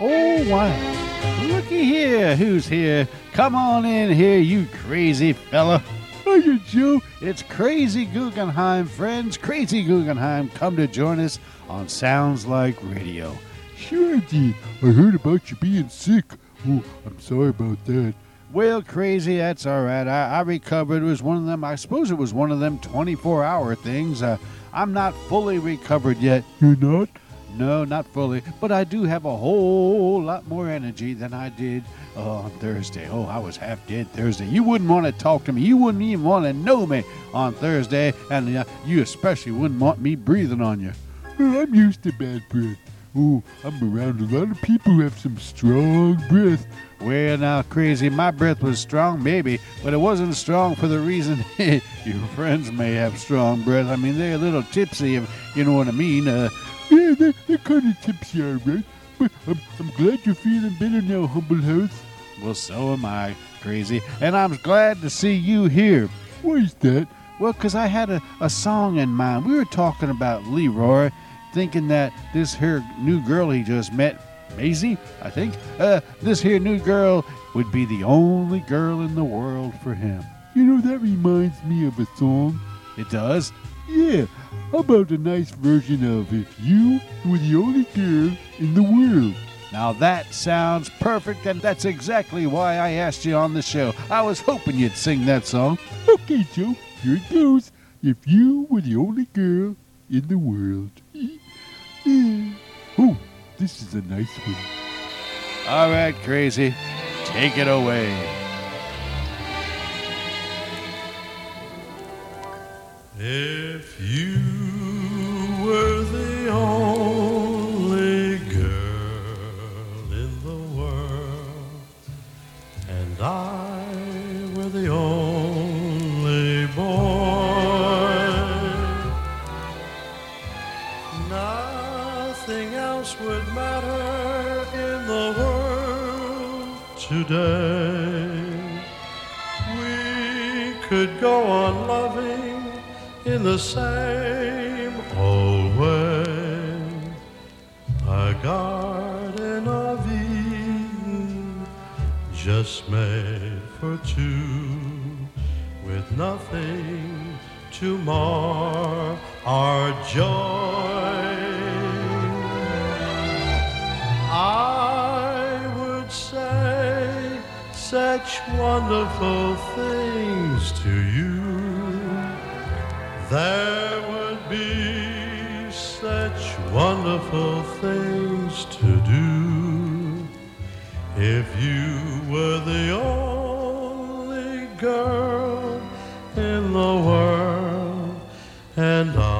Oh, wow. Looky here. Who's here? Come on in here, you crazy fella. Hiya, Joe. It's Crazy Guggenheim, friends. Crazy Guggenheim, come to join us on Sounds Like Radio. Sure, did. I heard about you being sick. Oh, I'm sorry about that. Well, crazy, that's all right. I, I recovered. It was one of them, I suppose it was one of them 24 hour things. Uh, I'm not fully recovered yet. You're not? No, not fully. But I do have a whole lot more energy than I did uh, on Thursday. Oh, I was half dead Thursday. You wouldn't want to talk to me. You wouldn't even want to know me on Thursday. And uh, you especially wouldn't want me breathing on you. I'm used to bad breath. Oh, I'm around a lot of people who have some strong breath. Well, now, crazy, my breath was strong, maybe, but it wasn't strong for the reason your friends may have strong breath. I mean, they're a little tipsy, if you know what I mean. Uh, yeah, they're, they're kind of tipsy, all right. But I'm, I'm glad you're feeling better now, Humble House. Well, so am I, crazy. And I'm glad to see you here. Why is that? Well, 'cause I had a, a song in mind. We were talking about Leroy, thinking that this here new girl he just met, Maisie, I think, uh, this here new girl would be the only girl in the world for him. You know, that reminds me of a song. It does? Yeah. How about a nice version of If You Were the Only Girl in the World? Now that sounds perfect, and that's exactly why I asked you on the show. I was hoping you'd sing that song. Okay, Joe, here it goes. If you were the only girl in the world. Oh, this is a nice one. All right, crazy. Take it away. If you were the only today. We could go on loving in the same old way. A garden of Eden just made for two, with nothing to mar our joy. Such wonderful things to you. There would be such wonderful things to do if you were the only girl in the world and I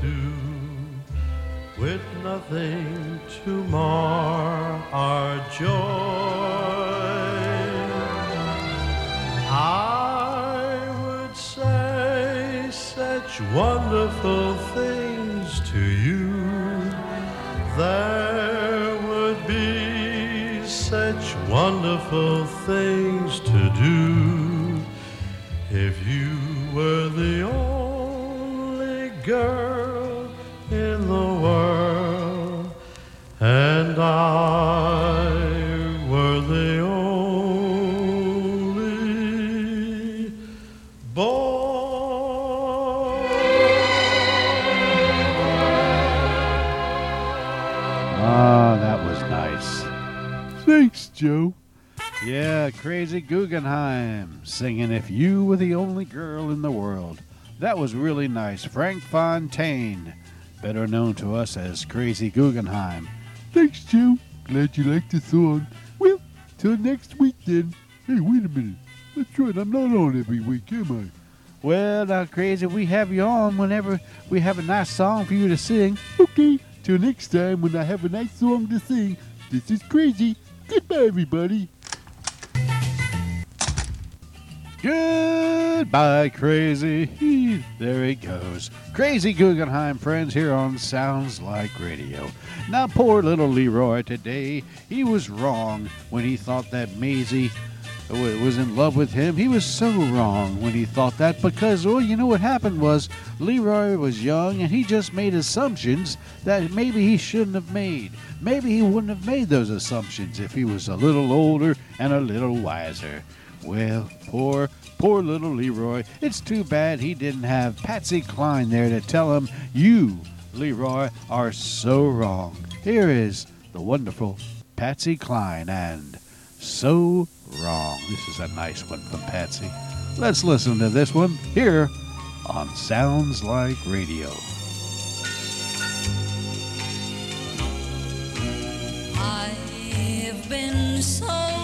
two, with nothing to mar our joy. I would say such wonderful things to you. There would be such wonderful things Crazy Guggenheim singing If You Were the Only Girl in the World. That was really nice. Frank Fontaine, better known to us as Crazy Guggenheim. Thanks, Joe. Glad you liked the song. Well, till next week then. Hey, wait a minute. That's right, I'm not on every week, am I? Well, now, Crazy, we have you on whenever we have a nice song for you to sing. Okay, till next time when I have a nice song to sing. This is Crazy. Goodbye, everybody. Goodbye, Crazy. There he goes. Crazy Guggenheim, friends, here on Sounds Like Radio. Now, poor little Leroy today, he was wrong when he thought that Maisie uh, was in love with him. He was so wrong when he thought that because, well, you know what happened was Leroy was young and he just made assumptions that maybe he shouldn't have made. Maybe he wouldn't have made those assumptions if he was a little older and a little wiser. Well, poor, poor little Leroy. It's too bad he didn't have Patsy Cline there to tell him, You, Leroy, are so wrong. Here is the wonderful Patsy Cline and So Wrong. This is a nice one from Patsy. Let's listen to this one here on Sounds Like Radio. I've been so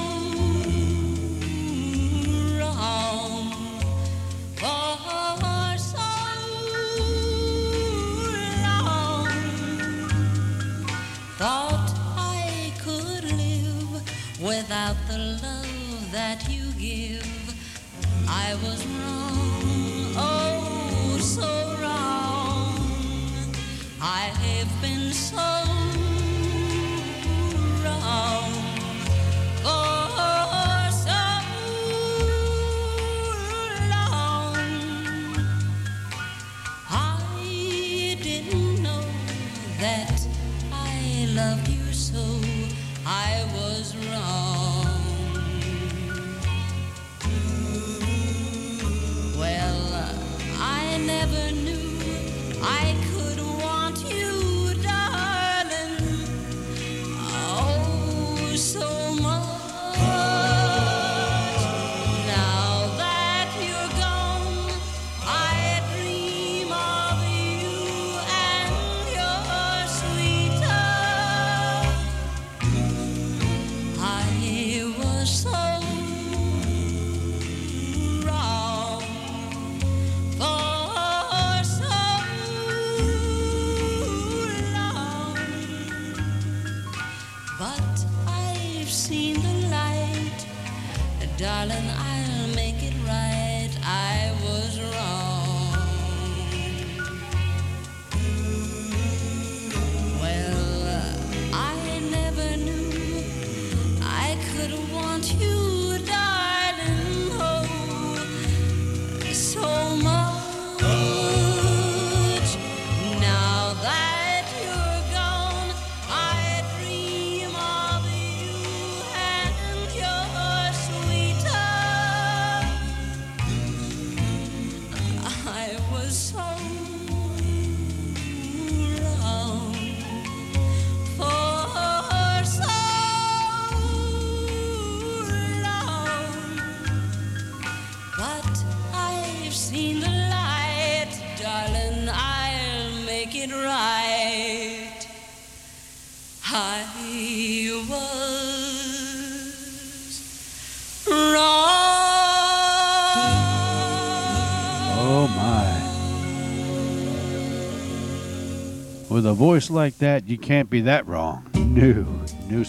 a voice like that, you can't be that wrong. No, no.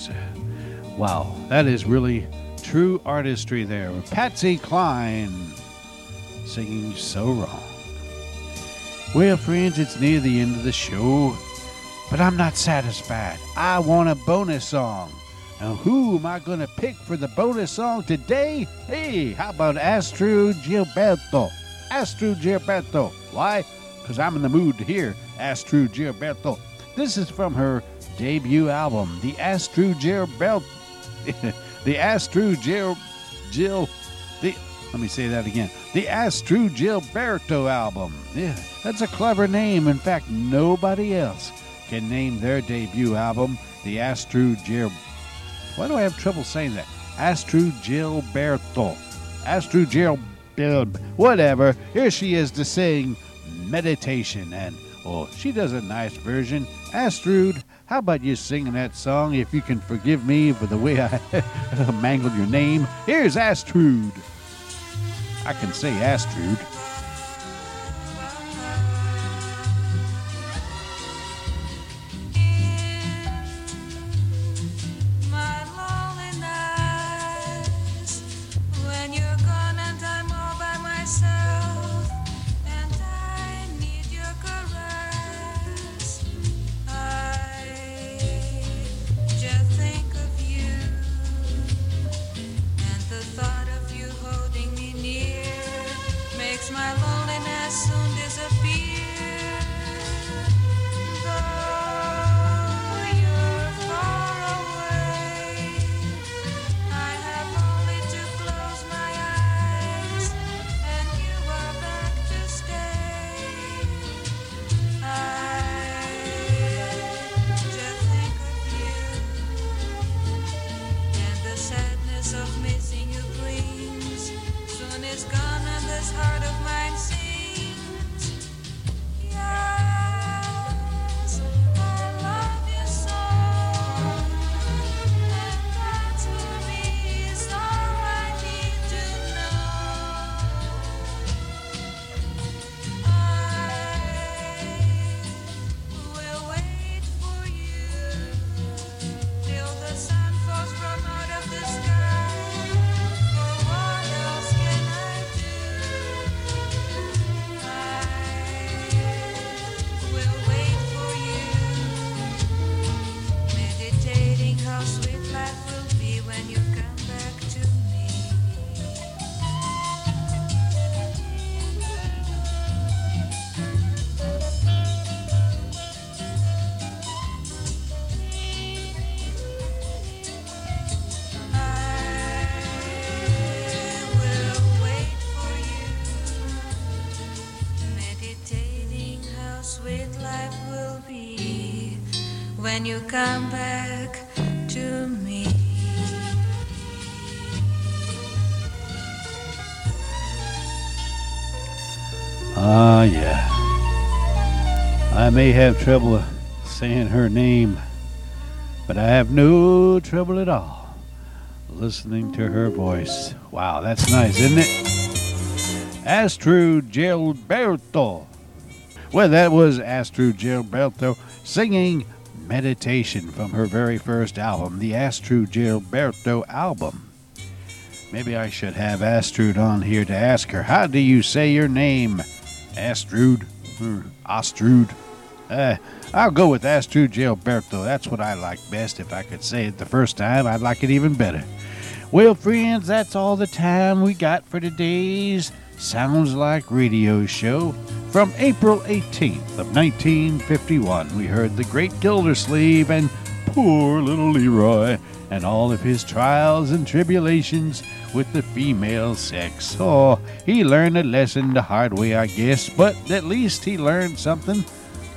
Wow, that is really true artistry there. Patsy Cline singing So Wrong. Well, friends, it's near the end of the show, but I'm not satisfied. I want a bonus song. Now, who am I going to pick for the bonus song today? Hey, how about Astro Gilberto? Astro Gilberto. Why? Because I'm in the mood to hear Astro Gilberto. This is from her debut album, the Astro Gilberto. the Astro Gil. Gil. The. Let me say that again. The Astro Gilberto album. Yeah, that's a clever name. In fact, nobody else can name their debut album the Astro Gil. Why do I have trouble saying that? Astro Gilberto. Astro Gil. Whatever. Here she is to sing Meditation. And, oh, she does a nice version. Astrud, how about you singing that song if you can forgive me for the way I mangled your name? Here's Astrud. I can say Astrud. Come back to me. Ah, yeah. I may have trouble saying her name, but I have no trouble at all listening to her voice. Wow, that's nice, isn't it? Astrud Gilberto. Well, that was Astrud Gilberto singing Meditation from her very first album, the Astrud Gilberto album. Maybe I should have Astrud on here to ask her, how do you say your name? Astrud? Or Ostrud? Uh, I'll go with Astrud Gilberto. That's what I like best. If I could say it the first time, I'd like it even better. Well, friends, that's all the time we got for today's Sounds Like Radio show. From April 18th of 1951, we heard the great Gildersleeve and poor little Leroy and all of his trials and tribulations with the female sex. Oh, he learned a lesson the hard way, I guess, but at least he learned something.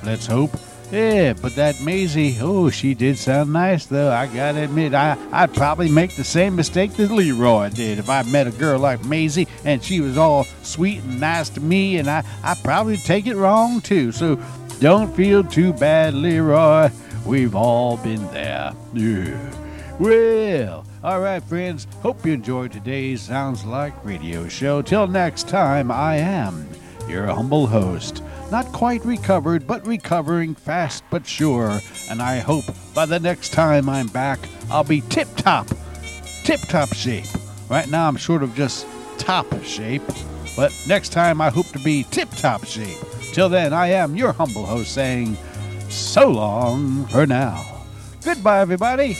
Let's hope. Yeah, but that Maisie, oh, she did sound nice, though. I gotta admit, I, I'd probably make the same mistake that Leroy did if I met a girl like Maisie and she was all sweet and nice to me, and I, I'd probably take it wrong, too. So don't feel too bad, Leroy. We've all been there. Yeah. Well, all right, friends. Hope you enjoyed today's Sounds Like Radio show. Till next time, I am your humble host. Not quite recovered, but recovering fast but sure. And I hope by the next time I'm back, I'll be tip top, tip top shape. Right now, I'm sort of just top shape. But next time, I hope to be tip top shape. Till then, I am your humble host saying, so long for now. Goodbye, everybody.